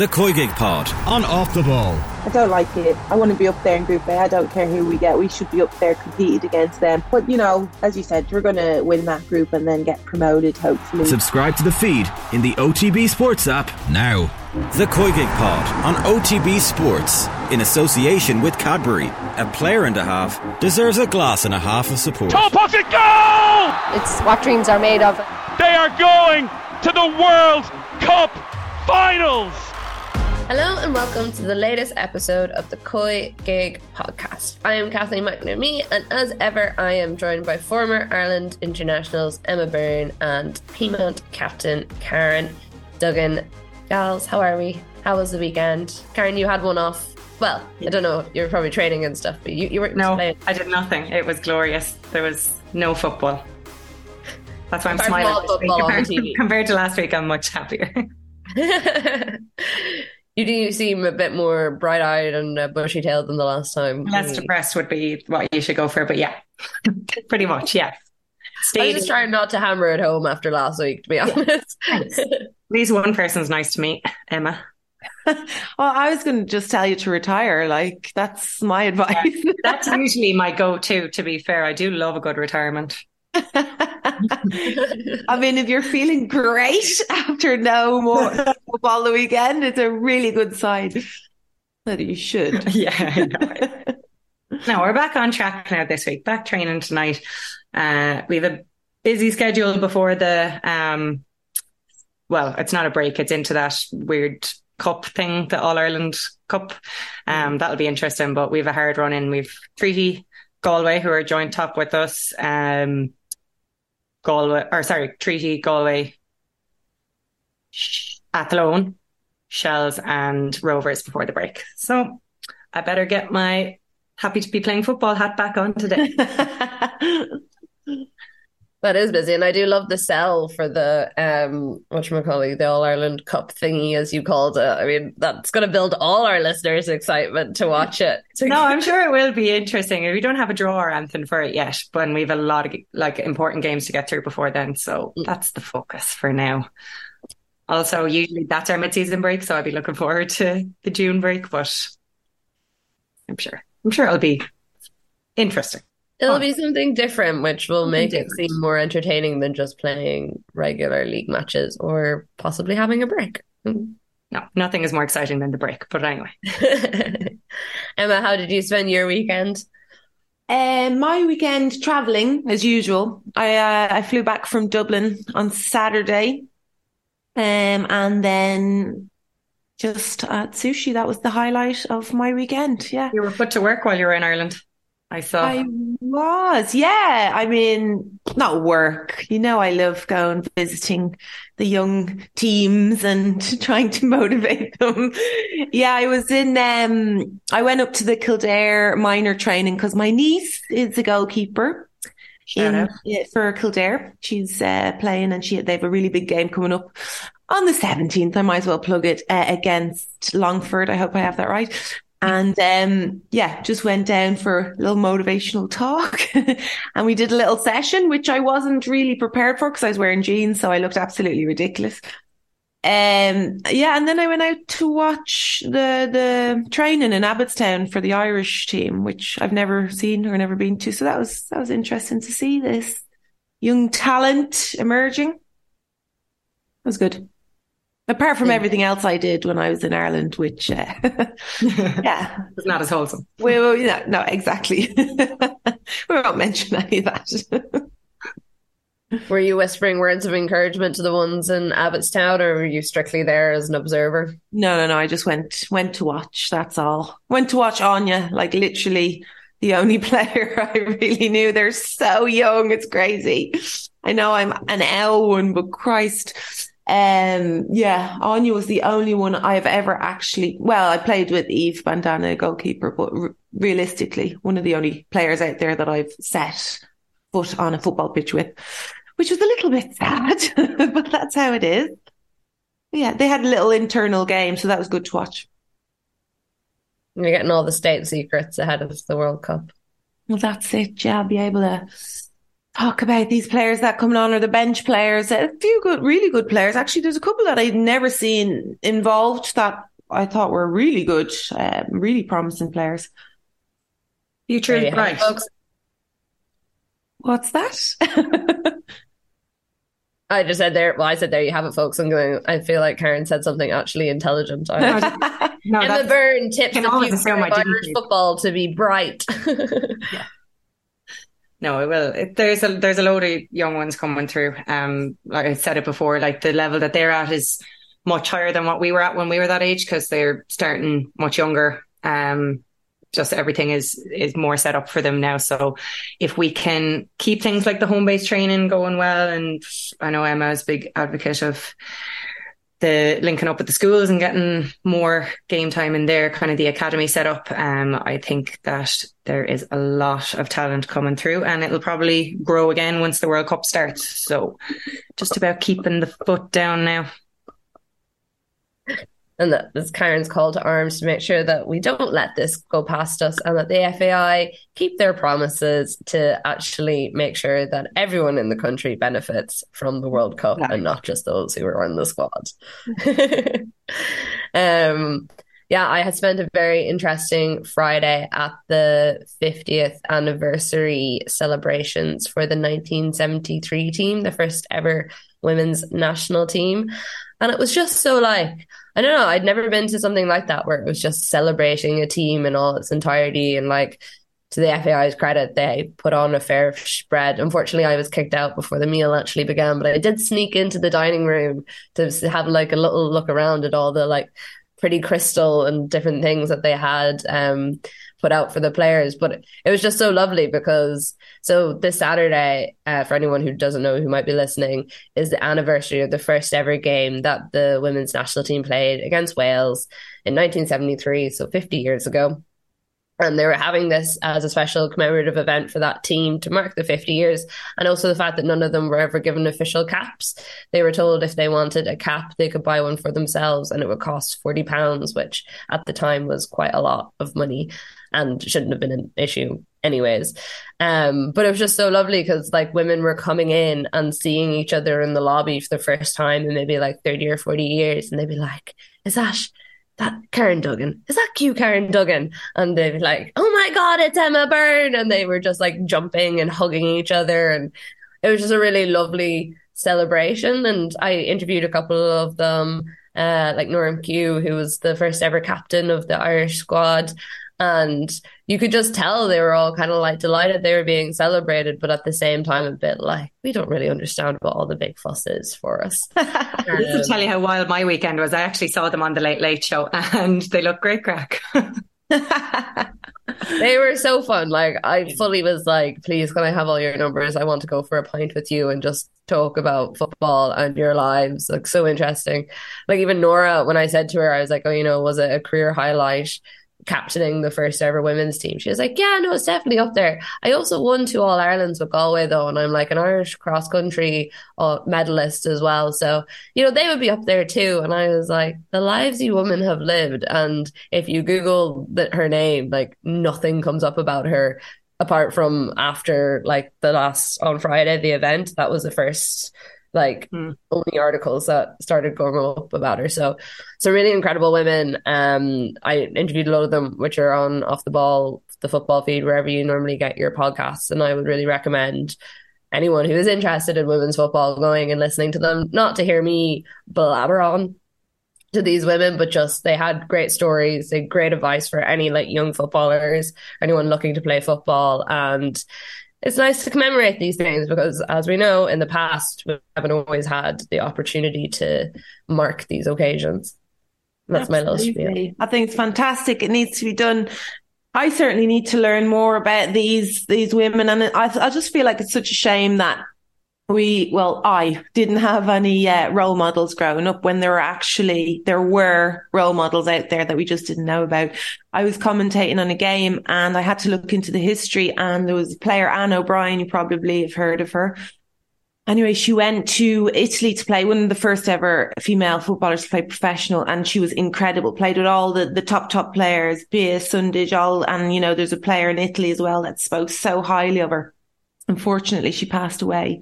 the COYGIG Pod on Off the Ball. I don't like it. I want to be up there in Group A. I don't care who we get. We should be up there competing against them. But you know, as you said, we're going to win that group and then get promoted. Hopefully. Subscribe to the feed in the OTB Sports app now. The COYGIG Pod on OTB Sports in association with Cadbury. A player and a half deserves a glass and a half of support. Top pocket goal! It's what dreams are made of. They are going to the World Cup Finals! Hello and welcome to the latest episode of the Koi Gig podcast. I am Kathleen McNamee, and as ever, I am joined by former Ireland internationals Emma Byrne and Peamount captain Karen Duggan. Gals, how are we? How was the weekend? Karen, you had one off. Well, I don't know, you were probably training and stuff, but you, you were No, playing. I did nothing. It was glorious. There was no football. That's why I'm smiling. all football on Compared, TV. compared to last week, I'm much happier. you do seem a bit more bright eyed and uh, bushy tailed than the last time. Less depressed would be what you should go for, but yeah, pretty much, yeah. I was just trying not to hammer it home after last week, to be honest. Thanks. At least one person's nice to meet, Emma. Well, I was going to just tell you to retire. Like, that's my advice. That's usually my go-to. To be fair, I do love a good retirement. I mean, if you're feeling great after no more football the weekend, it's a really good sign that you should. Yeah, I know. No, we're back on track now this week. Back training tonight. Uh, we have a busy schedule before the um. Well, it's not a break. It's into that weird cup thing, the All Ireland Cup. Um, that'll be interesting. But we have a hard run in. We've Treaty Galway who are joint top with us. Um, Galway or sorry, Treaty Galway, Athlone, Shels, and Rovers before the break. So I better get my happy to be playing football hat back on today. That is busy, and I do love the sell for the um whatchamacallit, the All Ireland Cup thingy, as you called it. I mean, that's going to build all our listeners' excitement to watch it. no, I'm sure it will be interesting. We don't have a draw or anything for it yet, but we have a lot of like important games to get through before then. So that's the focus for now. Also, usually that's our mid-season break, so I'll be looking forward to the June break. But I'm sure, I'm sure it'll be interesting. It'll be something different, which will make it seem more entertaining than just playing regular league matches or possibly having a break. No, nothing is more exciting than the break. But anyway, Emma, how did you spend your weekend? Um, my weekend traveling as usual. I uh, I flew back from Dublin on Saturday, um, and then just at sushi. That was the highlight of my weekend. Yeah, you were put to work while you were in Ireland. I saw. I was. Yeah, I mean, not work. You know, I love going visiting the young teams and trying to motivate them. Yeah, I was in. Um, I went up to the Kildare minor training because my niece is a goalkeeper. In, for Kildare. She's uh, playing and she they have a really big game coming up on the 17th. I might as well plug it uh, against Longford. I hope I have that right. And um, yeah, just went down for a little motivational talk and we did a little session, which I wasn't really prepared for because I was wearing jeans. So I looked absolutely ridiculous. Um, yeah, and then I went out to watch the the training in Abbottstown for the Irish team, which I've never seen or never been to. So that was that was interesting to see this young talent emerging. It was good. Apart from everything else I did when I was in Ireland, which uh, yeah, It's not as wholesome. we will, no, no, exactly. we won't mention any of that. Were you whispering words of encouragement to the ones in Abbottstown, or were you strictly there as an observer? No, no, no. I just went went to watch. That's all. Went to watch Anya. Like literally the only player I really knew. They're so young. It's crazy. I know I'm an L one, but Christ. Um, yeah, Anya was the only one I've ever actually. Well, I played with Eve Bandana, goalkeeper, but r- realistically, one of the only players out there that I've set foot on a football pitch with, which was a little bit sad, but that's how it is. Yeah, they had a little internal game, so that was good to watch. You're getting all the state secrets ahead of the World Cup. Well, that's it. Yeah, I'll be able to talk about these players that coming on or the bench players. A few good, really good players. Actually, there's a couple that I'd never seen involved that I thought were really good, um, really promising players. Future is bright. Folks. What's that? I just said there. Well, I said there. You have it, folks. I'm going. I feel like Karen said something actually intelligent. no, Emma Byrne tips the future of Irish football to be bright. yeah. No, it will. It, there's a there's a load of young ones coming through. Um, like I said it before, like the level that they're at is much higher than what we were at when we were that age because they're starting much younger. Um, just everything is is more set up for them now. So if we can keep things like the home based training going well, and I know Emma is a big advocate of the linking up with the schools and getting more game time in there, kind of the academy set up. Um, I think that there is a lot of talent coming through and it'll probably grow again once the World Cup starts. So just about keeping the foot down now and that this Karen's call to arms to make sure that we don't let this go past us and that the FAI keep their promises to actually make sure that everyone in the country benefits from the World Cup yeah. and not just those who are on the squad. um, yeah, I had spent a very interesting Friday at the 50th anniversary celebrations for the 1973 team, the first ever women's national team. And it was just so like, I don't know, I'd never been to something like that where it was just celebrating a team in all its entirety and like to the FAI's credit, they put on a fair spread. Unfortunately, I was kicked out before the meal actually began, but I did sneak into the dining room to have like a little look around at all the like pretty crystal and different things that they had um, put out for the players. But it was just so lovely because so this Saturday, uh, for anyone who doesn't know who might be listening, is the anniversary of the first ever game that the women's national team played against Wales in 1973, so 50 years ago. And they were having this as a special commemorative event for that team to mark the 50 years. And also the fact that none of them were ever given official caps. They were told if they wanted a cap, they could buy one for themselves and it would cost £40, which at the time was quite a lot of money and shouldn't have been an issue anyways. Um, but it was just so lovely because like women were coming in and seeing each other in the lobby for the first time in maybe like 30 or 40 years. And they'd be like, is that that Karen Duggan? Is that cute Karen Duggan? And they'd be like, oh my God, it's Emma Byrne. And they were just like jumping and hugging each other. And it was just a really lovely celebration. And I interviewed a couple of them. Uh, like Nora Q, who was the first ever captain of the Irish squad, and you could just tell they were all kind of like delighted they were being celebrated, but at the same time, a bit like, we don't really understand what all the big fuss is for us. um, to tell you how wild my weekend was, I actually saw them on the Late Late Show and they look great crack. they were so fun. Like, I fully was like, please, can I have all your numbers? I want to go for a pint with you and just talk about football and your lives. Like, so interesting. Like, even Nora, when I said to her, I was like, oh, you know, was it a career highlight? Captaining the first ever women's team. She was like, Yeah, no, it's definitely up there. I also won two All Irelands with Galway though, and I'm like an Irish cross country uh, medalist as well. So, you know, they would be up there too. And I was like, the lives you women have lived. And if you Google the, her name, like nothing comes up about her apart from after like the last on Friday, the event. That was the first like mm. only articles that started going up about her. So, some really incredible women. Um, I interviewed a lot of them, which are on off the ball, the football feed, wherever you normally get your podcasts. And I would really recommend anyone who is interested in women's football going and listening to them, not to hear me blabber on to these women, but just they had great stories, they great advice for any like young footballers, anyone looking to play football, and it's nice to commemorate these things because, as we know, in the past, we haven't always had the opportunity to mark these occasions. that's Absolutely. my little spiel. I think it's fantastic. It needs to be done. I certainly need to learn more about these these women, and I I just feel like it's such a shame that we well i didn't have any uh, role models growing up when there were actually there were role models out there that we just didn't know about. I was commentating on a game and i had to look into the history and there was a player anne o'brien you probably have heard of her. Anyway she went to italy to play one of the first ever female footballers to play professional and she was incredible played with all the, the top top players Pia Sundhage all and you know there's a player in italy as well that spoke so highly of her. Unfortunately she passed away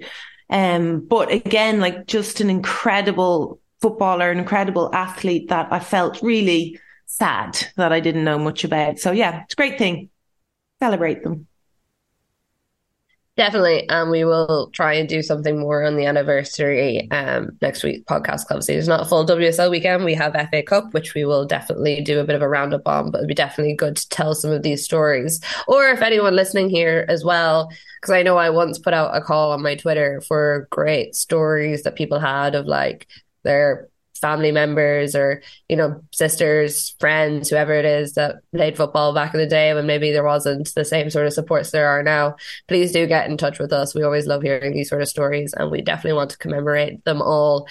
um, but again, like just an incredible footballer, an incredible athlete that I felt really sad that I didn't know much about. So yeah, it's a great thing. Celebrate them. Definitely. And we will try and do something more on the anniversary um, next week podcast club. So it's not a full WSL weekend. We have FA Cup, which we will definitely do a bit of a roundup on, but it'd be definitely good to tell some of these stories. Or if anyone listening here as well, because I know I once put out a call on my Twitter for great stories that people had of like their family members or you know sisters friends whoever it is that played football back in the day when maybe there wasn't the same sort of supports there are now. Please do get in touch with us. We always love hearing these sort of stories and we definitely want to commemorate them all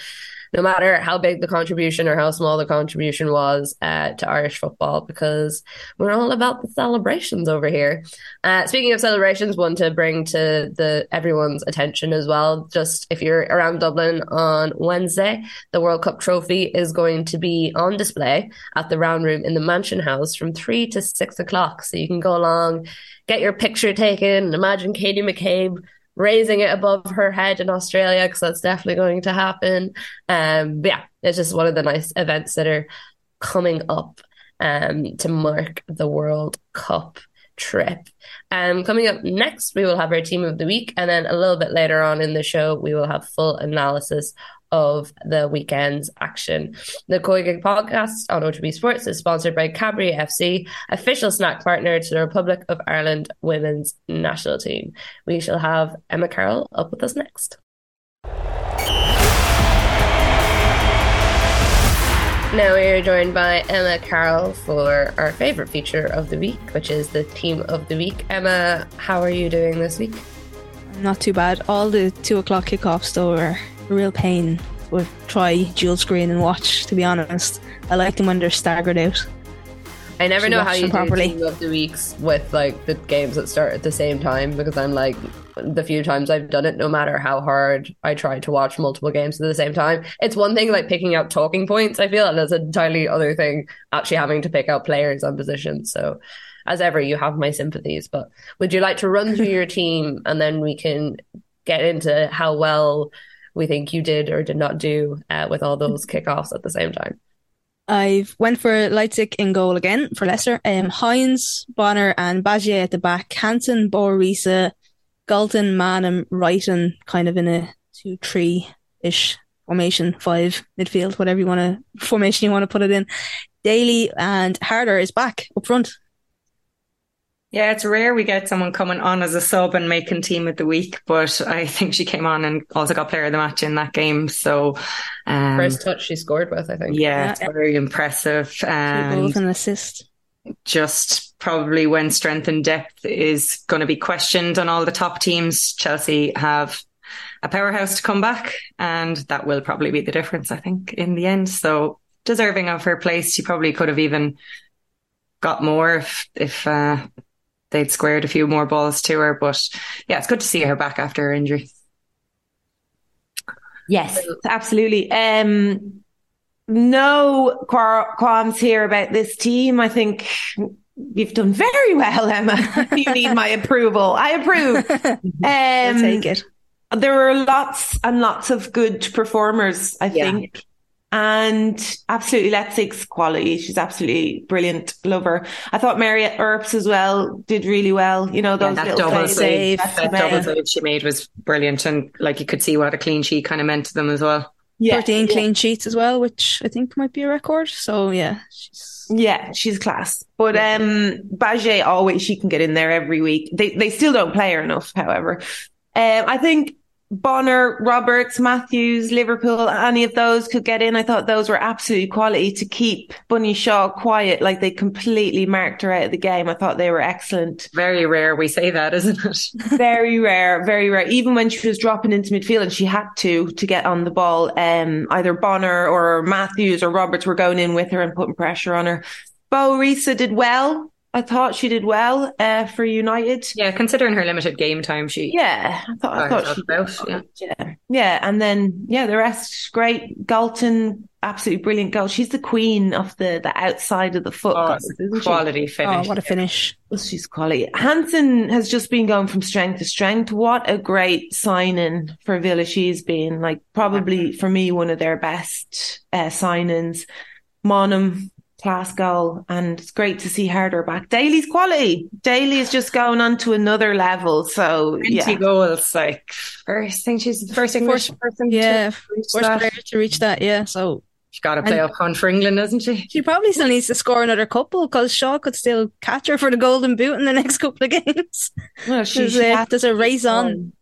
no matter how big the contribution or how small the contribution was uh, to Irish football, because we're all about the celebrations over here. Uh, speaking of celebrations, one to bring to the everyone's attention as well. Just if you're around Dublin on Wednesday, the World Cup trophy is going to be on display at the Round Room in the Mansion House from three to six o'clock. So you can go along, get your picture taken. Imagine Katie McCabe raising it above her head in Australia because that's definitely going to happen. Um, yeah, it's just one of the nice events that are coming up um, to mark the World Cup trip. Um, coming up next, we will have our team of the week, and then a little bit later on in the show, we will have full analysis of the weekend's action. The COYGIG podcast on OTB Sports is sponsored by Cadbury FC, official snack partner to the Republic of Ireland women's national team. We shall have Emma Carroll up with us next. Now we are joined by Emma Carroll for our favourite feature of the week, which is the team of the week. Emma, how are you doing this week? Not too bad. All the two o'clock kickoffs though were a real pain. Would try dual screen and watch. To be honest, I like them when they're staggered out. I never know how you them do properly. team of the weeks with like the games that start at the same time because I'm like the few times I've done it, no matter how hard I try to watch multiple games at the same time. It's one thing like picking out talking points, I feel, and it's an entirely other thing actually having to pick out players and positions. So as ever, you have my sympathies. But would you like to run through your team and then we can get into how well we think you did or did not do uh, with all those kickoffs at the same time? I've went for Leitzig in goal again for Leicester. Um, Hinds, Bonner, and Bagier at the back. Hansen, Bøe Risa, Galton, Maanum, Wrighton, kind of in a two-three-ish formation, five midfield, whatever you want to formation you want to put it in. Daly and Harder is back up front. Yeah, it's rare we get someone coming on as a sub and making team of the week, but I think she came on and also got player of the match in that game. So, um, First touch she scored with, I think. yeah, it's very impressive. Two And goals and an assist. Just probably when strength and depth is going to be questioned on all the top teams, Chelsea have a powerhouse to come back, and that will probably be the difference, I think, in the end. So deserving of her place. She probably could have even got more if if uh, they'd squared a few more balls to her. But yeah, it's good to see her back after her injury. Yes, absolutely. Um, no quar- qualms here about this team. I think you've done very well, Emma. you need my approval. I approve. Um, take it. there were lots and lots of good performers, I Yeah. think. And absolutely Leitzig's quality. She's absolutely brilliant. Love her. I thought Mariette Earps as well did really well. You know, Yeah, those that little double saves. save, That's That double save she made was brilliant, and like you could see what a clean sheet kind of meant to them as well. Yeah. 13 clean sheets as well, which I think might be a record. So yeah, she's Yeah, she's class. But um Baget always she can get in there every week. They they still don't play her enough, however. Um I think Bonner, Roberts, Matthews, Liverpool, any of those could get in. I thought those were absolutely quality to keep Bunny Shaw quiet. Like they completely marked her out of the game. I thought they were excellent. Very rare we say that, isn't it? Very rare, very rare. Even when she was dropping into midfield and she had to to get on the ball, um, either Bonner or Matthews or Roberts were going in with her and putting pressure on her. Bøe Risa did well. I thought she did well uh, for United. Yeah, considering her limited game time, she Yeah, I thought I thought she about, did. Yeah. yeah, and then yeah, the rest great. Galton absolutely brilliant goal. She's the queen of the, the outside of the foot. Oh, goals, isn't quality she? finish. Oh, what a finish. She's quality. Hansen has just been going from strength to strength. What a great signing for Villa she's been. Like probably for me, one of their best uh, signings. Maanum, class goal. And it's great to see Harder back. Daly's quality. Daly is just going on to another level. So 20 yeah. goals. Like, first thing she's the first English person Yeah, to reach First that. player to reach that, yeah. So She's got to play And- up on for England, doesn't she? she probably still needs to score another couple because Shaw could still catch her for the golden boot in the next couple of games. Well, she- There's she a, has there's a race on.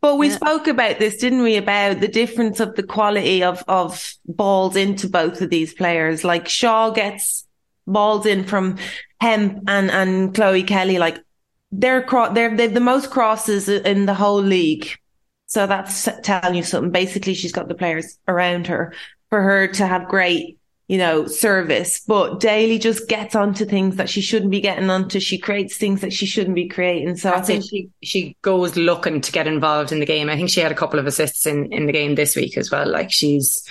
But we Yeah. spoke about this, didn't we? About the difference of the quality of, of balls into both of these players. Like Shaw gets balls in from Hemp and, and Chloe Kelly. Like they're, cro- they're, they've the most crosses in the whole league. So that's telling you something. Basically, she's got the players around her for her to have great, you know, service. But Daly just gets onto things that she shouldn't be getting onto. She creates things that she shouldn't be creating. So I That's it. think She she goes looking to get involved in the game. I think she had a couple of assists in, in the game this week as well. Like she's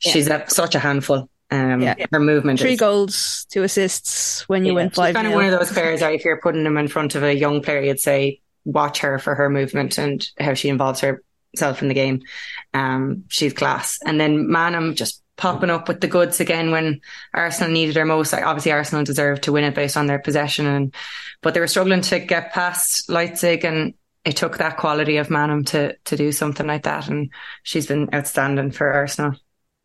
she's a, such a handful. Um, Yeah. her movement Three is goals, two assists when you yeah, win she's five kind of nil. one of those players. Right, if you're putting them in front of a young player, you'd say watch her for her movement and how she involves herself in the game. Um, she's class. And then Manham just popping up with the goods again when Arsenal needed her most. Obviously, Arsenal deserved to win it based on their possession, and but they were struggling to get past Leitzig, and it took that quality of Maanum to to do something like that. And she's been outstanding for Arsenal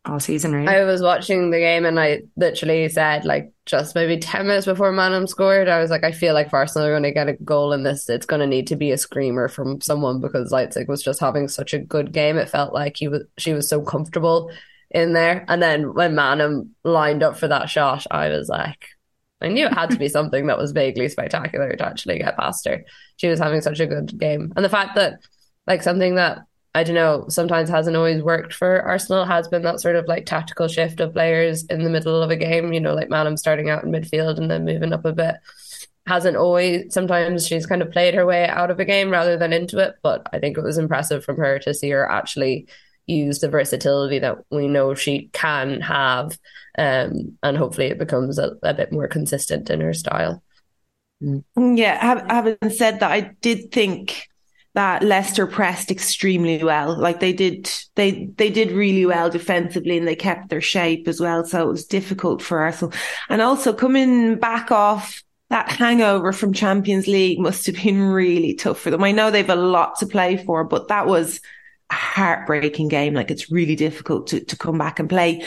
all season, really. I was watching the game and I literally said, like, just maybe 10 minutes before Maanum scored, I was like, I feel like Arsenal are going to get a goal in this, it's going to need to be a screamer from someone because Leitzig was just having such a good game. It felt like he was, she was so comfortable in there. And then when Maanum lined up for that shot, I was like, I knew it had to be something that was vaguely spectacular to actually get past her. She was having such a good game. And the fact that, like, something that I don't know, sometimes hasn't always worked for Arsenal has been that sort of like tactical shift of players in the middle of a game, you know, like Maanum starting out in midfield and then moving up a bit. Hasn't always, sometimes she's kind of played her way out of a game rather than into it. But I think it was impressive from her to see her actually use the versatility that we know she can have. Um, and hopefully it becomes a, a bit more consistent in her style. Yeah, having said that, I did think that Leicester pressed extremely well. Like they did, they they did really well defensively, and they kept their shape as well. So it was difficult for Arsenal. And also coming back off that hangover from Champions League must have been really tough for them. I know they've a lot to play for, but that was heartbreaking game. Like it's really difficult to to come back and play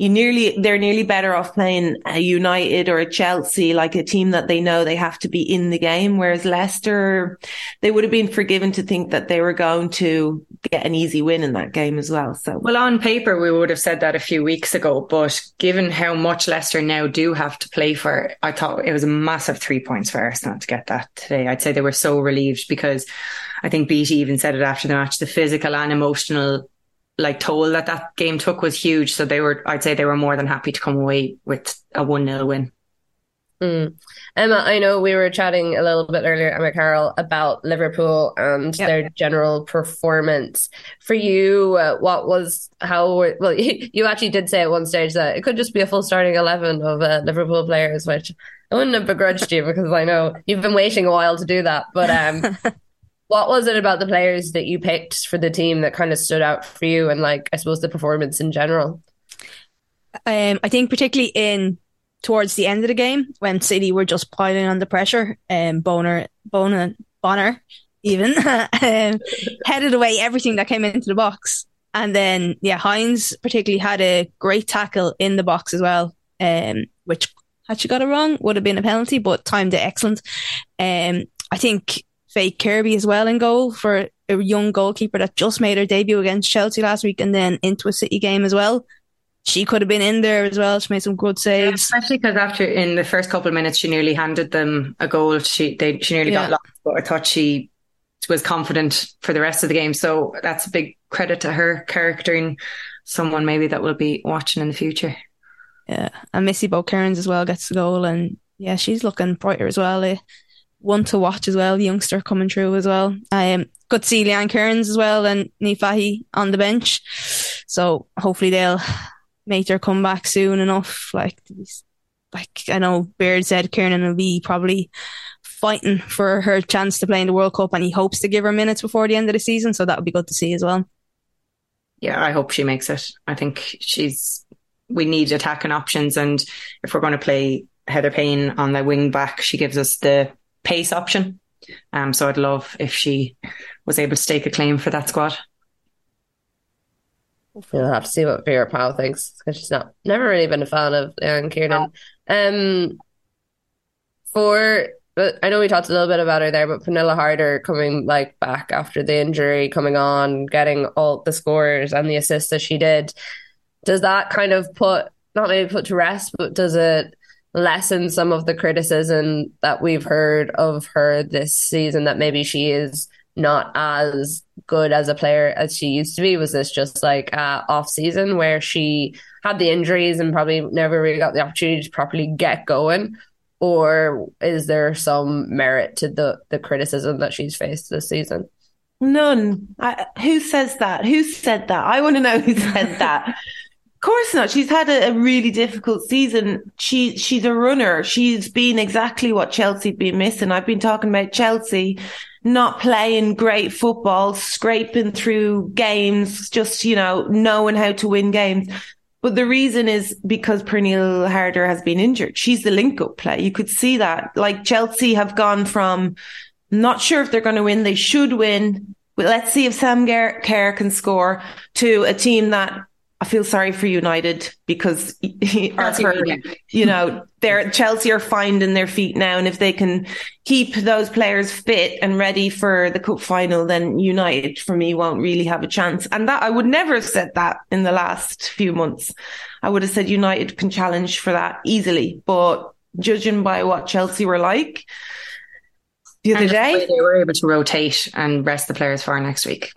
you nearly they're nearly better off playing a United or a Chelsea, like a team that they know they have to be in the game. Whereas Leicester, they would have been forgiven to think that they were going to get an easy win in that game as well. So Well, on paper, we would have said that a few weeks ago, but given how much Leicester now do have to play for, I thought it was a massive three points for Arsenal to get that today. I'd say they were so relieved because I think Beattie even said it after the match, the physical and emotional like toll that that game took was huge. So they were, I'd say they were more than happy to come away with a 1 0 win. Mm. Emma, I know we were chatting a little bit earlier, Emma Carroll, about Liverpool and Yep. their general performance. For you, uh, what was how? were- Well, you actually did say at one stage that it could just be a full starting eleven of uh, Liverpool players, which I wouldn't have begrudged you because I know you've been waiting a while to do that. But um, what was it about the players that you picked for the team that kind of stood out for you, and like I suppose the performance in general? Um, I think particularly in towards the end of the game when City were just piling on the pressure, um, Boner, Boner, Bonner, even um, headed away everything that came into the box, and then yeah, Hinds particularly had a great tackle in the box as well, um, which had she got it wrong would have been a penalty, but timed it excellent. Um, I think Faye Kirby as well in goal for a young goalkeeper that just made her debut against Chelsea last week and then into a City game as well she could have been in there as well. She made some good saves. Especially because after in the first couple of minutes, she nearly handed them a goal. She they she nearly Yeah. got lost, but I thought she was confident for the rest of the game. So that's a big credit to her character and someone maybe that will be watching in the future. Yeah, and Missy Bo as well gets the goal, and yeah, she's looking brighter as well. Eh, one to watch as well, youngster coming through as well. Um, good to see Leanne Kiernan as well and Niamh Fahey on the bench. So hopefully they'll make their comeback soon enough. Like, like I know Beard said, Kiernan will be probably fighting for her chance to play in the World Cup, and he hopes to give her minutes before the end of the season. So that would be good to see as well. Yeah, I hope she makes it. I think she's. We need attacking options, and if we're going to play Heather Payne on the wing back, she gives us the pace option. Um, so I'd love if she was able to stake a claim for that squad. We'll have to see what Vera Pauw thinks because she's not never really been a fan of Erin Kiernan. Um, for I know we talked a little bit about her there, but Pernille Harder coming like back after the injury, coming on, getting all the scores and the assists that she did. Does that kind of put not maybe put to rest, but does it lessen some of the criticism that we've heard of her this season that maybe she is not as good as a player as she used to be? Was this just like uh, off season where she had the injuries and probably never really got the opportunity to properly get going? Or is there some merit to the, the criticism that she's faced this season? None. I, who says that? Who said that? I want to know who said that. Of course not. She's had a, a, really difficult season. She she's a runner. She's been exactly what Chelsea'd been missing. I've been talking about Chelsea not playing great football, scraping through games, just, you know, knowing how to win games. But the reason is because Pernille Harder has been injured. She's the link up play. You could see that. Like Chelsea have gone from not sure if they're going to win. They should win. But let's see if Sam Kerr can score to a team that I feel sorry for United because you know, they're Chelsea are finding their feet now, and if they can keep those players fit and ready for the cup final, then United for me won't really have a chance. And that I would never have said that in the last few months. I would have said United can challenge for that easily, but judging by what Chelsea were like the other day, they were able to rotate and rest the players for next week.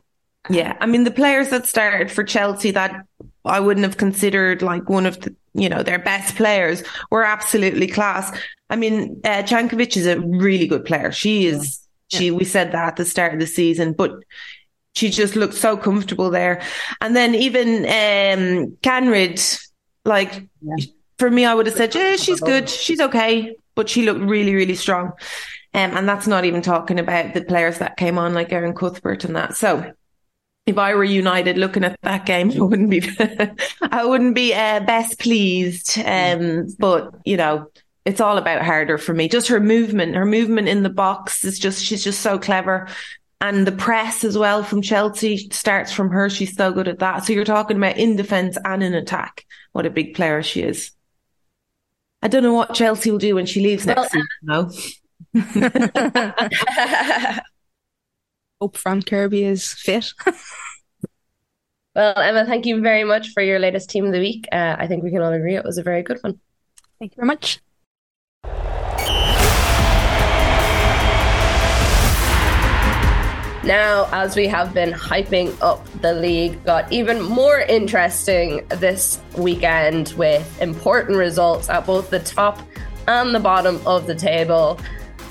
Yeah, I mean the players that started for Chelsea that I wouldn't have considered like one of the, you know, their best players were absolutely class. I mean, uh, Cankovic is a really good player. She is, yeah. she, we said that at the start of the season, but she just looked so comfortable there. And then even, um, Kaneryd, like, yeah. for me, I would have said, yeah, she's good. She's okay. But she looked really, really strong. Um, and that's not even talking about the players that came on, like Erin Cuthbert and that. So, if I were United looking at that game, I wouldn't be, I wouldn't be uh, best pleased. Um, but you know, it's all about Harder for me. Just her movement, her movement in the box is just, she's just so clever. And the press as well from Chelsea starts from her. She's so good at that. So you're talking about in defense and in attack. What a big player she is. I don't know what Chelsea will do when she leaves next well, season, though. hope Fran Kirby is fit. well, Emma, thank you very much for your latest team of the week. Uh, I think we can all agree it was a very good one. Thank you very much. Now, as we have been hyping up the league, got even more interesting this weekend with important results at both the top and the bottom of the table.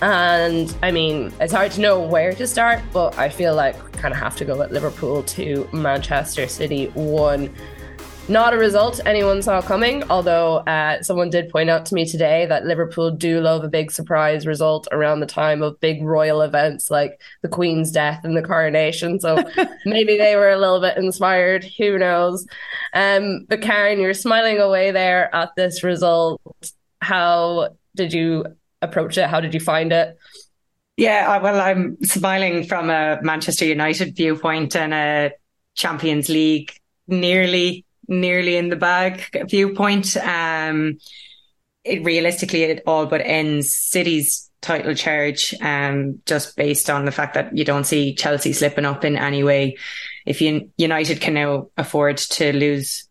And I mean, it's hard to know where to start, but I feel like we kind of have to go with Liverpool to Manchester City 1. Not a result anyone saw coming, although uh, someone did point out to me today that Liverpool do love a big surprise result around the time of big royal events like the Queen's death and the coronation. So maybe they were a little bit inspired. Who knows? Um, but Karen, you're smiling away there at this result. How did you approach it? How did you find it? Yeah, well, I'm smiling from a Manchester United viewpoint and a Champions League nearly, nearly in the bag viewpoint. Um, it realistically, it all but ends City's title charge, um, just based on the fact that you don't see Chelsea slipping up in any way. If you, United can now afford to lose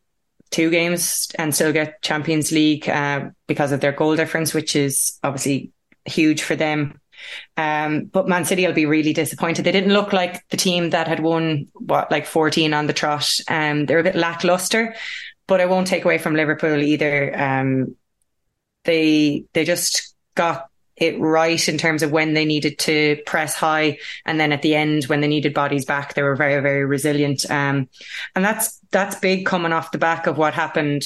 two games and still get Champions League uh, because of their goal difference, which is obviously huge for them. Um, but Man City will be really disappointed. They didn't look like the team that had won what like 14 on the trot. Um, they're a bit lackluster, but I won't take away from Liverpool either. Um, they they just got it right in terms of when they needed to press high. And then at the end, when they needed bodies back, they were very, very resilient. Um, and that's, that's big coming off the back of what happened.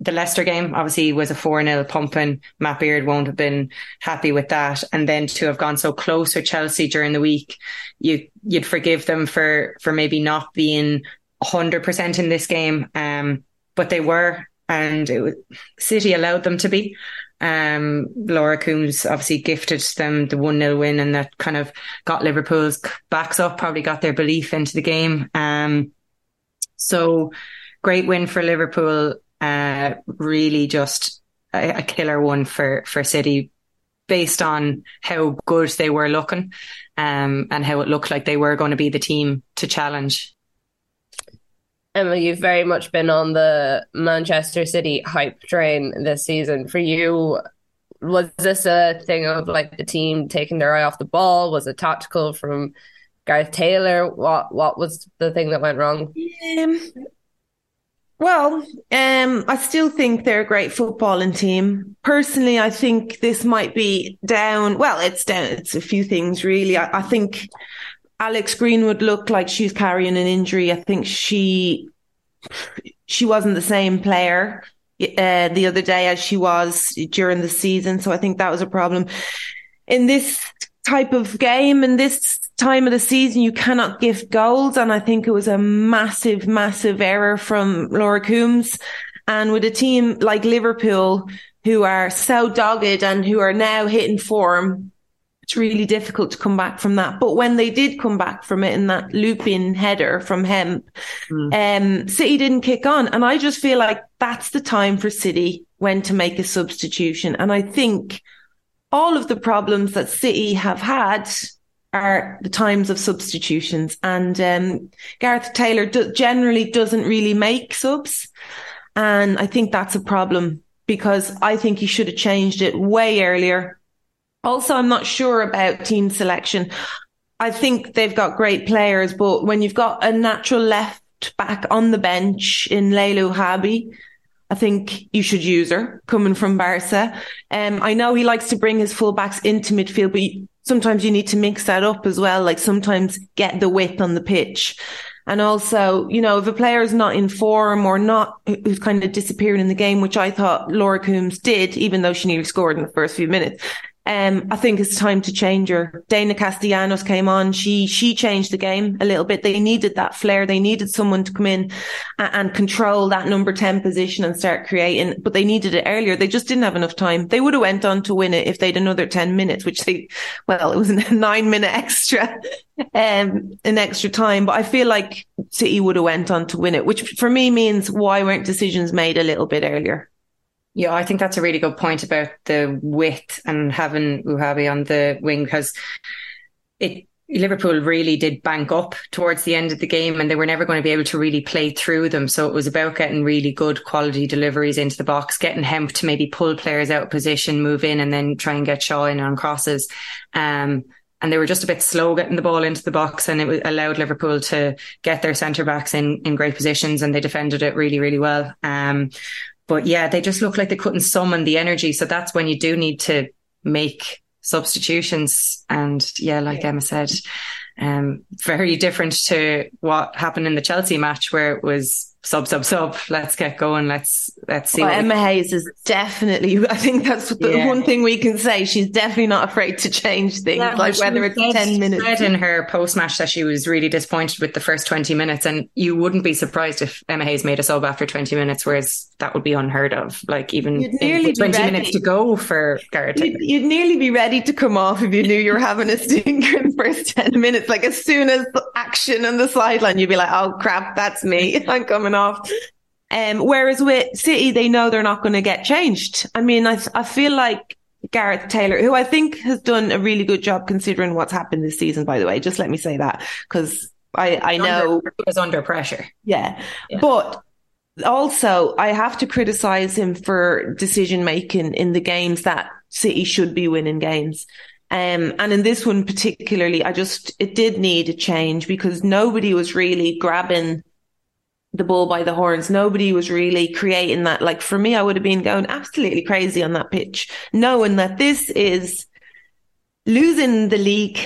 The Leicester game obviously was a 4 0 pumping. Matt Beard won't have been happy with that. And then to have gone so close with Chelsea during the week, you, you'd forgive them for, for maybe not being 100% in this game. Um, but they were, and it was, City allowed them to be. Um, Laura Coombs obviously gifted them the 1 0 win and that kind of got Liverpool's backs up, probably got their belief into the game. Um, so great win for Liverpool. Uh, really just a, a, killer one for, for City based on how good they were looking, um, and how it looked like they were going to be the team to challenge. Emma, you've very much been on the Manchester City hype train this season. For you, was this a thing of like the team taking their eye off the ball? Was it tactical from Gareth Taylor? What what was the thing that went wrong? Um, well, um, I still think they're a great footballing team. Personally, I think this might be down. Well, it's down. It's a few things really. I, I think Alex Greenwood looked like she was carrying an injury. I think she she wasn't the same player uh, the other day as she was during the season. So I think that was a problem. In this type of game, in this time of the season, you cannot gift goals. And I think it was a massive, massive error from Laura Coombs. And with a team like Liverpool, who are so dogged and who are now hitting form, it's really difficult to come back from that. But when they did come back from it in that looping header from Hemp, mm. um, City didn't kick on. And I just feel like that's the time for City when to make a substitution. And I think all of the problems that City have had are the times of substitutions. And um, Gareth Taylor do- generally doesn't really make subs. And I think that's a problem because I think he should have changed it way earlier also, I'm not sure about team selection. I think they've got great players, but when you've got a natural left back on the bench in Leila Ouahabi, I think you should use her coming from Barca. Um, I know he likes to bring his fullbacks into midfield, but sometimes you need to mix that up as well. Like sometimes get the width on the pitch. And also, you know, if a player is not in form or not, who's kind of disappearing in the game, which I thought Laura Coombs did, even though she nearly scored in the first few minutes, um, I think it's time to change her. Deyna Castellanos came on. She, she changed the game a little bit. They needed that flair. They needed someone to come in and, and, control that number 10 position and start creating, but they needed it earlier. They just didn't have enough time. They would have went on to win it if they'd another 10 minutes, which they, well, it was a nine minute extra, um, an extra time, but I feel like City would have went on to win it, which for me means why weren't decisions made a little bit earlier? Yeah, I think that's a really good point about the width and having Ouahabi on the wing because it Liverpool really did bank up towards the end of the game and they were never going to be able to really play through them. So it was about getting really good quality deliveries into the box, getting Hemp to maybe pull players out of position, move in and then try and get Shaw in on crosses. Um, and they were just a bit slow getting the ball into the box and it allowed Liverpool to get their centre backs in, in great positions and they defended it really, really well. Um, but yeah, they just look like they couldn't summon the energy. So that's when you do need to make substitutions. And yeah, like Emma said, um, very different to what happened in the Chelsea match where it was sub sub sub. Let's get going. Let's let's see well, emma hayes is definitely i think that's the yeah. one thing we can say. She's definitely not afraid to change things yeah, like whether it's 10 minutes. said in her post match that she was really disappointed with the first 20 minutes and you wouldn't be surprised if emma hayes made a sub after 20 minutes whereas that would be unheard of. Like even 20 minutes to go for Gareth you'd, you'd, nearly be ready to come off if you knew you were having a stinker in the first 10 minutes. Like as soon as the action on the sideline you'd be like oh crap that's me. I'm coming off. Um, whereas with City, they know they're not going to get changed. I mean, I, I feel like Gareth Taylor, who I think has done a really good job considering what's happened this season, by the way. Just let me say that because I, I know under, was under pressure. Yeah. yeah. But also I have to criticize him for decision making in the games that City should be winning games. Um, and in this one particularly, I just, it did need a change because nobody was really grabbing the bull by the horns. Nobody was really creating that. Like for me, I would have been going absolutely crazy on that pitch, knowing that this is losing the league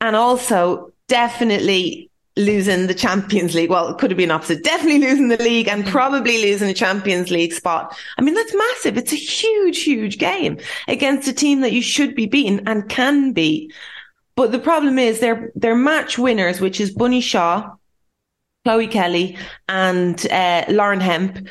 and also definitely losing the Champions League. Well, it could have been opposite. Definitely losing the league and probably losing a Champions League spot. I mean, that's massive. It's a huge, huge game against a team that you should be beating and can beat. But the problem is they're, they're match winners, which is Bunny Shaw, Chloe Kelly and uh, Lauren Hemp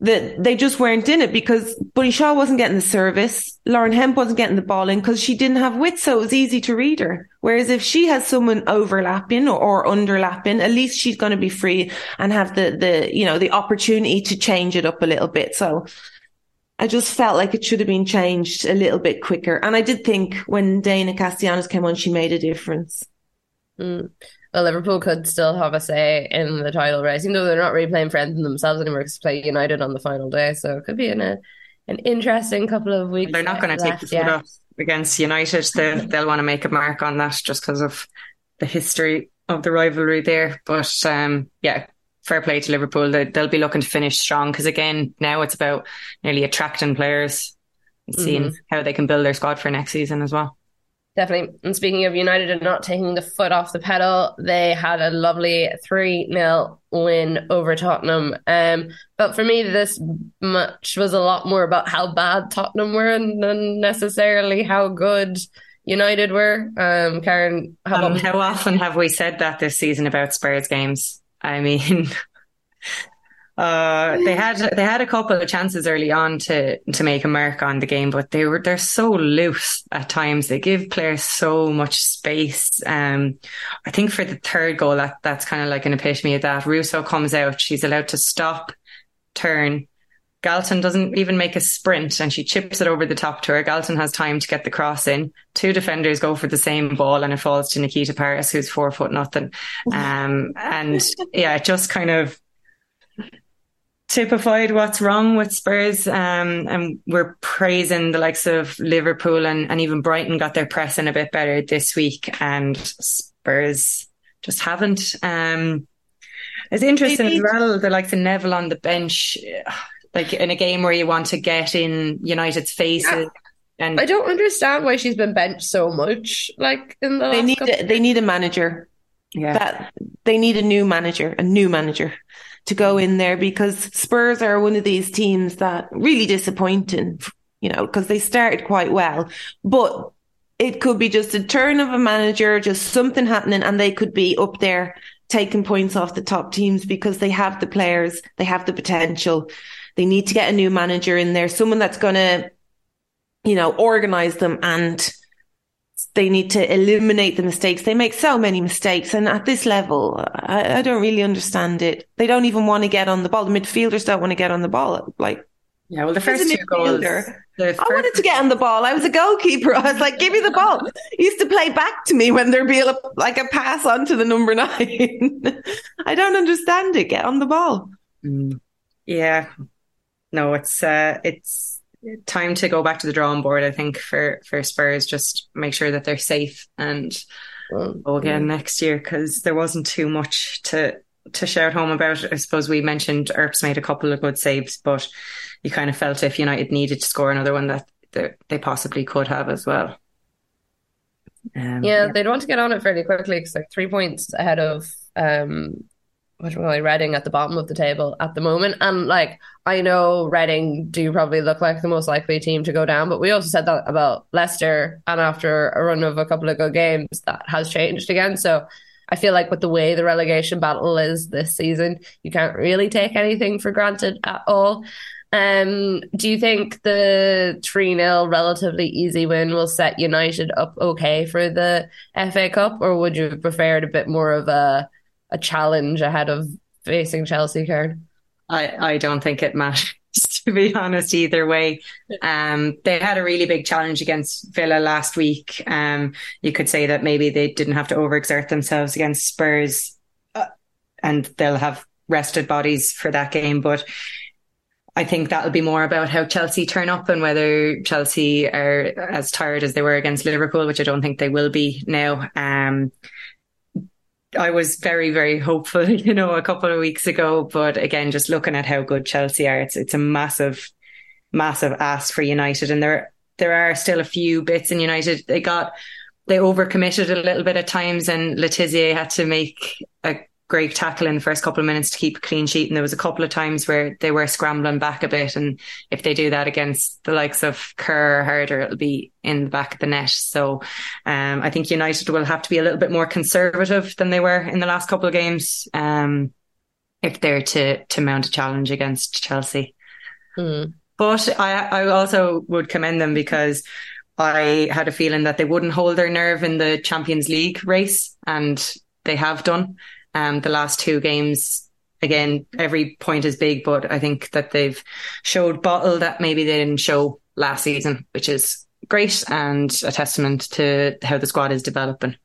that they just weren't in it because Bunny Shaw wasn't getting the service. Lauren Hemp wasn't getting the ball in because she didn't have width. So it was easy to read her. Whereas if she has someone overlapping or, or underlapping, at least she's going to be free and have the, the, you know, the opportunity to change it up a little bit. So I just felt like it should have been changed a little bit quicker. And I did think when Deyna Castellanos came on, she made a difference. Mm well, Liverpool could still have a say in the title race, even though they're not really playing friends themselves anymore because they play United on the final day. So it could be in a an interesting couple of weeks. They're not going to take the foot off against United. They, they'll want to make a mark on that just because of the history of the rivalry there. But um, yeah, fair play to Liverpool. They, will be looking to finish strong because again, now it's about nearly attracting players and seeing mm-hmm. how they can build their squad for next season as well. Definitely. And speaking of United and not taking the foot off the pedal, they had a lovely 3 0 win over Tottenham. Um, but for me, this match was a lot more about how bad Tottenham were than necessarily how good United were. Um, Karen, how, um, how often have we said that this season about Spurs games? I mean, Uh, they had they had a couple of chances early on to to make a mark on the game, but they were they're so loose at times. They give players so much space. Um, I think for the third goal, that that's kind of like an epitome of that. Russo comes out, she's allowed to stop, turn. Galton doesn't even make a sprint and she chips it over the top to her. Galton has time to get the cross in. Two defenders go for the same ball and it falls to Nikita Parris, who's four foot nothing. Um, and yeah, it just kind of typified what's wrong with Spurs. Um, and we're praising the likes of Liverpool and, and even Brighton got their press in a bit better this week, and Spurs just haven't. Um, it's interesting as well. The likes of Neville on the bench, like in a game where you want to get in United's faces. Yeah. And I don't understand why she's been benched so much. Like in the they need a, they need a manager. Yeah, that they need a new manager, a new manager to go in there because Spurs are one of these teams that really disappointing, you know, because they started quite well, but it could be just a turn of a manager, just something happening and they could be up there taking points off the top teams because they have the players, they have the potential. They need to get a new manager in there, someone that's going to, you know, organize them and they need to eliminate the mistakes. They make so many mistakes. And at this level, I, I don't really understand it. They don't even want to get on the ball. The midfielders don't want to get on the ball. Like, yeah, well, the first two goals. I wanted to get on the ball. I was a goalkeeper. I was like, give me the ball. He used to play back to me when there'd be a, like a pass on to the number nine. I don't understand it. Get on the ball. Mm. Yeah. No, it's, uh, it's, time to go back to the drawing board. I think for for Spurs, just make sure that they're safe and go again next year because there wasn't too much to to shout home about. I suppose we mentioned Erps made a couple of good saves, but you kind of felt if United needed to score another one that they possibly could have as well. Um, yeah, yeah, they'd want to get on it fairly quickly because like three points ahead of um, what am I Reading at the bottom of the table at the moment. And like I know Reading do probably look like the most likely team to go down, but we also said that about Leicester and after a run of a couple of good games that has changed again. So I feel like with the way the relegation battle is this season, you can't really take anything for granted at all. Um, do you think the 3 0 relatively easy win will set United up okay for the FA Cup, or would you have preferred a bit more of a a challenge ahead of facing Chelsea, Karen? I, I don't think it matters, to be honest, either way. Um, they had a really big challenge against Villa last week. Um, you could say that maybe they didn't have to overexert themselves against Spurs uh, and they'll have rested bodies for that game. But I think that'll be more about how Chelsea turn up and whether Chelsea are as tired as they were against Liverpool, which I don't think they will be now. Um, I was very, very hopeful, you know, a couple of weeks ago. But again, just looking at how good Chelsea are, it's it's a massive, massive ask for United, and they're there are still a few bits in United. They got they overcommitted a little bit at times, and Le Tissier had to make a great tackle in the first couple of minutes to keep a clean sheet. And there was a couple of times where they were scrambling back a bit. And if they do that against the likes of Kerr or Harder, it'll be in the back of the net. So um, I think United will have to be a little bit more conservative than they were in the last couple of games um, if they're to to mount a challenge against Chelsea. Hmm. But I, I also would commend them because I had a feeling that they wouldn't hold their nerve in the Champions League race, and they have done. Um, the last two games, again, every point is big, but I think that they've showed bottle that maybe they didn't show last season, which is great and a testament to how the squad is developing.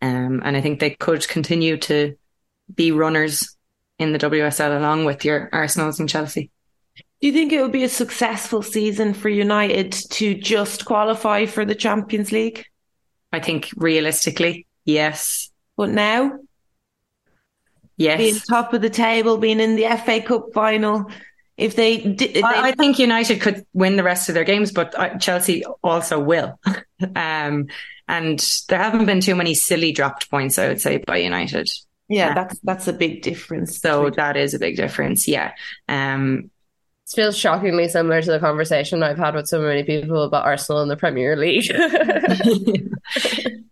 Um, and I think they could continue to be runners in the WSL along with your Arsenals and Chelsea. Do you think it would be a successful season for United to just qualify for the Champions League? I think realistically, yes. But now, yes, being top of the table, being in the FA Cup final, if they, if they I, I, think United could win the rest of their games, but uh, Chelsea also will. um, and there haven't been too many silly dropped points, I would say, by United. Yeah, that's that's a big difference. So that is a big difference. Yeah. Um, feels shockingly similar to the conversation I've had with so many people about Arsenal in the Premier League.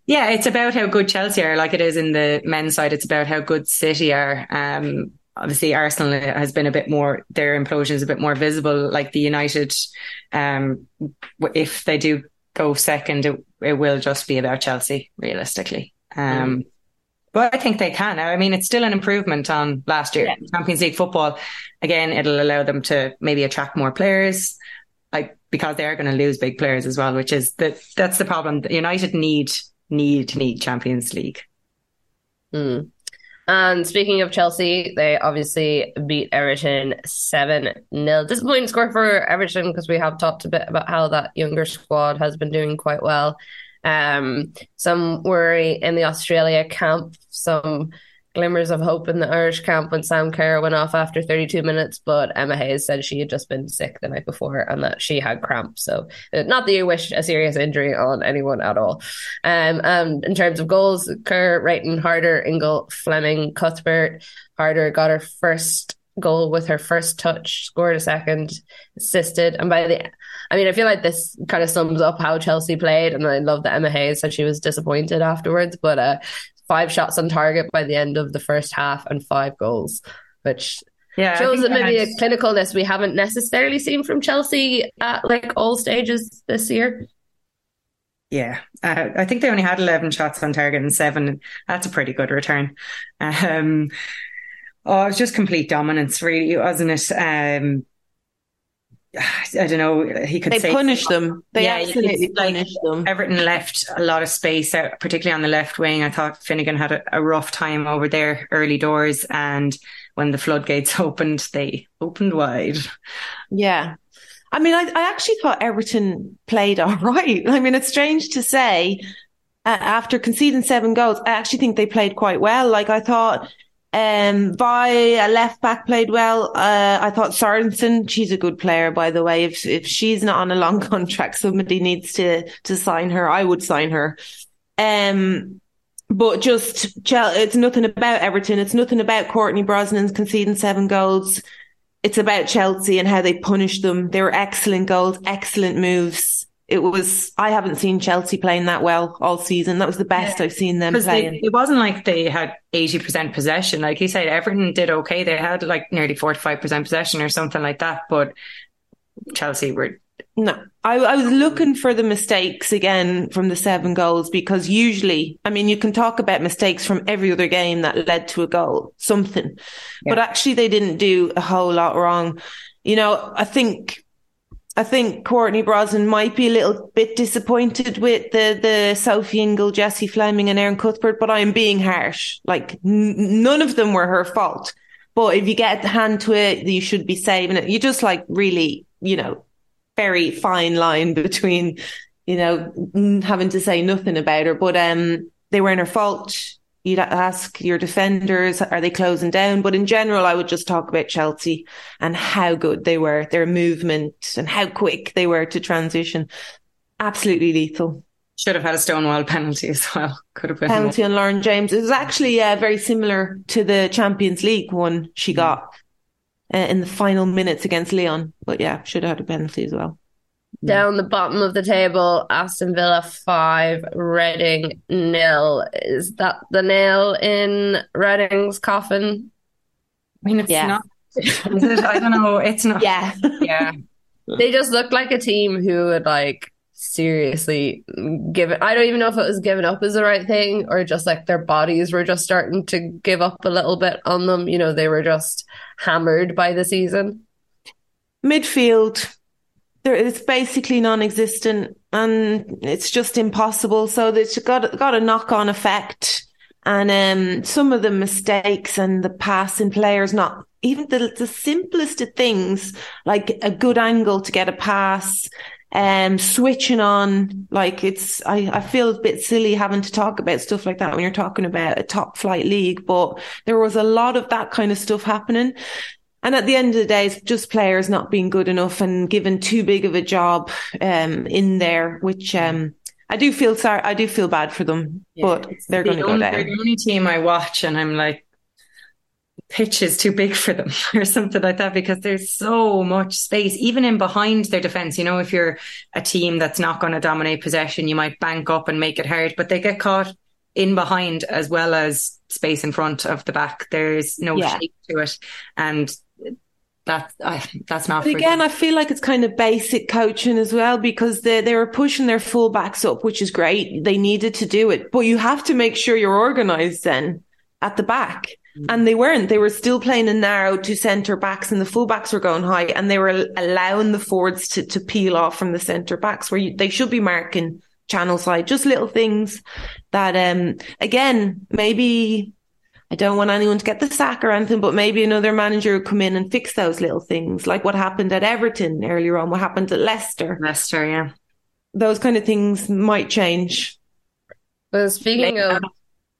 yeah, it's about how good Chelsea are, like it is in the men's side. It's about how good City are. Um, obviously, Arsenal has been a bit more, their implosion is a bit more visible. Like the United, um, if they do go second, it, it will just be about Chelsea, realistically. Um, mm. But I think they can. I mean, it's still an improvement on last year. Yeah. Champions League football, again, it'll allow them to maybe attract more players, like because they are going to lose big players as well, which is that that's the problem. United need need need Champions League. Mm. And speaking of Chelsea, they obviously beat Everton 7 0. Disappointing score for Everton because we have talked a bit about how that younger squad has been doing quite well. Um, some worry in the Australia camp, some glimmers of hope in the Irish camp when Sam Kerr went off after 32 minutes, but Emma Hayes said she had just been sick the night before and that she had cramps. So, uh, not that you wish a serious injury on anyone at all. Um, um in terms of goals, Kerr, Reiten, Harder, Ingle, Fleming, Cuthbert, Harder got her first goal with her first touch, scored a second, assisted, and by the I mean, I feel like this kind of sums up how Chelsea played, and I love that Emma Hayes said she was disappointed afterwards. But uh, five shots on target by the end of the first half and five goals, which yeah, shows that maybe a clinicalness we haven't necessarily seen from Chelsea at like all stages this year. Yeah, uh, I think they only had 11 shots on target and seven. That's a pretty good return. Um, oh, it was just complete dominance, really, wasn't it? Um, I don't know. He could they say punish them. They yeah, absolutely like, punish them. Everton left a lot of space out, particularly on the left wing. I thought Finnigan had a, a, rough time over there early doors, and when the floodgates opened, they opened wide. Yeah. I mean, I, I actually thought Everton played all right. I mean, it's strange to say uh, after conceding seven goals, I actually think they played quite well. Like I thought um, Vi, a left back, played well. Uh, I thought Sorensen, she's a good player, by the way. If if she's not on a long contract, somebody needs to to sign her. I would sign her. Um, but just it's nothing about Everton. It's nothing about Courtney Brosnan's conceding seven goals. It's about Chelsea and how they punished them. They were excellent goals, excellent moves it was I haven't seen Chelsea playing that well all season. That was the best yeah. I've seen them playing. They, it wasn't like they had eighty percent possession. Like you said, Everton did okay. They had like nearly forty five percent possession or something like that. But Chelsea were no. I, I, was looking for the mistakes again from the seven goals because usually, I mean, you can talk about mistakes from every other game that led to a goal, something, yeah. but actually they didn't do a whole lot wrong. You know, I think I think Courtney Brosnan might be a little bit disappointed with the the Sophie Ingle, Jessie Fleming, and Erin Cuthbert, but I'm being harsh. Like n- none of them were her fault. But if you get the hand to it, you should be saving it. You just like really, you know, very fine line between, you know, having to say nothing about her. But um, they weren't her fault you'd ask your defenders, are they closing down? But in general, I would just talk about Chelsea and how good they were, their movement and how quick they were to transition. absolutely lethal. Should have had a Stonewall penalty as well. Could have been penalty on Lauren James. It was actually uh, very similar to the Champions League one she mm. got uh, in the final minutes against Lyon. But yeah, should have had a penalty as well. Mm. Down the bottom of the table, Aston Villa five, Reading nil. Is that the nail in Reading's coffin? I mean, it's yeah. not. It? I don't know. It's not. Yeah, yeah. They just look like a team who would like seriously give it. I don't even know if it was given up as the right thing or just like their bodies were just starting to give up a little bit on them. You know, they were just hammered by the season. Midfield there it's basically non-existent and it's just impossible. So it's got got a knock-on effect. And um, some of the mistakes and the passing players not even the, the simplest of things like a good angle to get a pass um, switching on. Like it's I, I feel a bit silly having to talk about stuff like that when you're talking about a top flight league but there was a lot of that kind of stuff happening and at the end of the day, it's just players not being good enough and given too big of a job um, in there, which um, I do feel sorry. I do feel bad for them, yeah, but they're the going to go down. They're the only team I watch, and I'm like, pitch is too big for them or something like that because there's so much space even in behind their defense you know if you're a team that's not going to dominate possession you might bank up and make it hard but they get caught in behind as well as space in front of the back there's no yeah. shape to it and that's I, that's not. But again, I feel like it's kind of basic coaching as well because they they were pushing their fullbacks up, which is great. They needed to do it, but you have to make sure you're organised then at the back. Mm-hmm. And they weren't. They were still playing a narrow to centre backs, and the fullbacks were going high, and they were allowing the forwards to to peel off from the centre backs where you, they should be marking channel side. Just little things that, um, again, maybe I don't want anyone to get the sack or anything, but maybe another manager would come in and fix those little things, like what happened at Everton earlier on, what happened at Leicester. Leicester, yeah. Those kind of things might change. Well, speaking yeah. of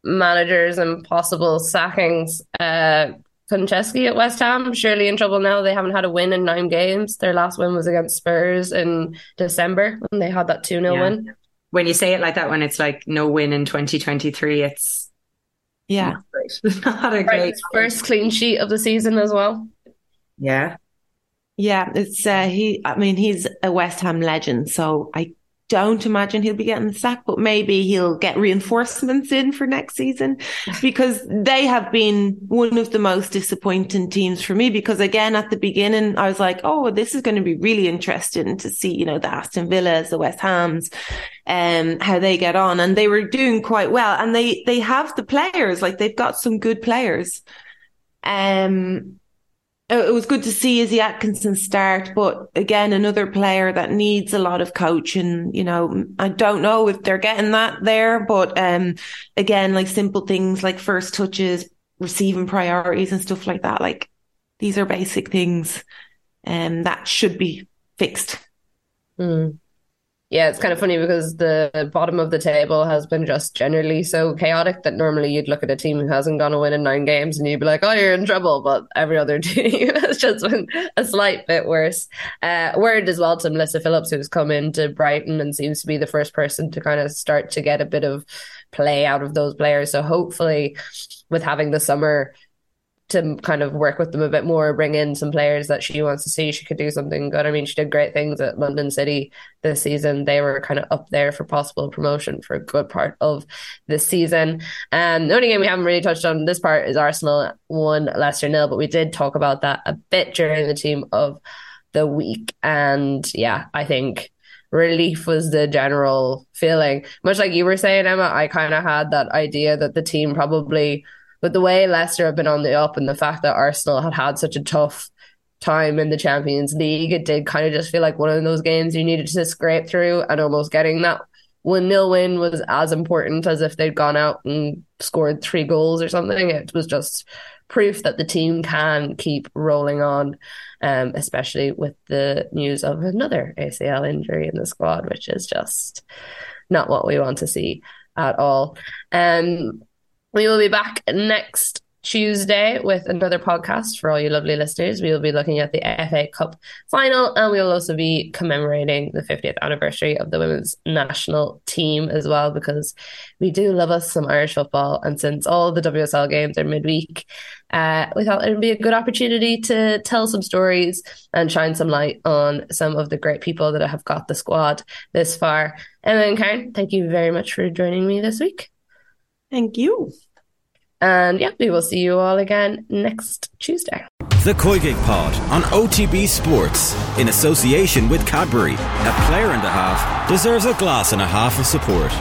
managers and possible sackings, uh, Konchesky at West Ham, surely in trouble now. They haven't had a win in nine games. Their last win was against Spurs in December when they had that 2 0 yeah. win. When you say it like that, when it's like no win in 2023, it's yeah. Not a great first clean sheet of the season as well. Yeah. Yeah, it's uh, he I mean he's a West Ham legend, so I don't imagine he'll be getting the sack, but maybe he'll get reinforcements in for next season because they have been one of the most disappointing teams for me. Because again, at the beginning, I was like, oh, this is going to be really interesting to see, you know, the Aston Villas, the West Hams, um, how they get on. And they were doing quite well. And they, they have the players, like they've got some good players. Um, it was good to see Izzy Atkinson start, but again, another player that needs a lot of coaching. You know, I don't know if they're getting that there, but um, again, like simple things like first touches, receiving priorities, and stuff like that. Like these are basic things, and um, that should be fixed. Mm yeah, it's kind of funny because the bottom of the table has been just generally so chaotic that normally you'd look at a team who hasn't gone a win in nine games and you'd be like, oh, you're in trouble. But every other team has just been a slight bit worse. Uh, word as well to Melissa Phillips, who's come into Brighton and seems to be the first person to kind of start to get a bit of play out of those players. So hopefully, with having the summer to kind of work with them a bit more, bring in some players that she wants to see. She could do something good. I mean, she did great things at London City this season. They were kind of up there for possible promotion for a good part of the season. And the only game we haven't really touched on this part is Arsenal one Leicester nil, but we did talk about that a bit during the team of the week. And yeah, I think relief was the general feeling. Much like you were saying, Emma, I kind of had that idea that the team probably but the way Leicester have been on the up and the fact that Arsenal had had such a tough time in the Champions League, it did kind of just feel like one of those games you needed to scrape through and almost getting that 1 nil win was as important as if they'd gone out and scored three goals or something. It was just proof that the team can keep rolling on, um, especially with the news of another ACL injury in the squad, which is just not what we want to see at all. Um, we will be back next Tuesday with another podcast for all you lovely listeners. We will be looking at the FA Cup final and we will also be commemorating the 50th anniversary of the women's national team as well because we do love us some Irish football. And since all the WSL games are midweek, uh, we thought it would be a good opportunity to tell some stories and shine some light on some of the great people that have got the squad this far. And then, Karen, thank you very much for joining me this week. Thank you. And yeah, we will see you all again next Tuesday. The COYGIG Pod on OTB Sports in association with Cadbury. A player and a half deserves a glass and a half of support.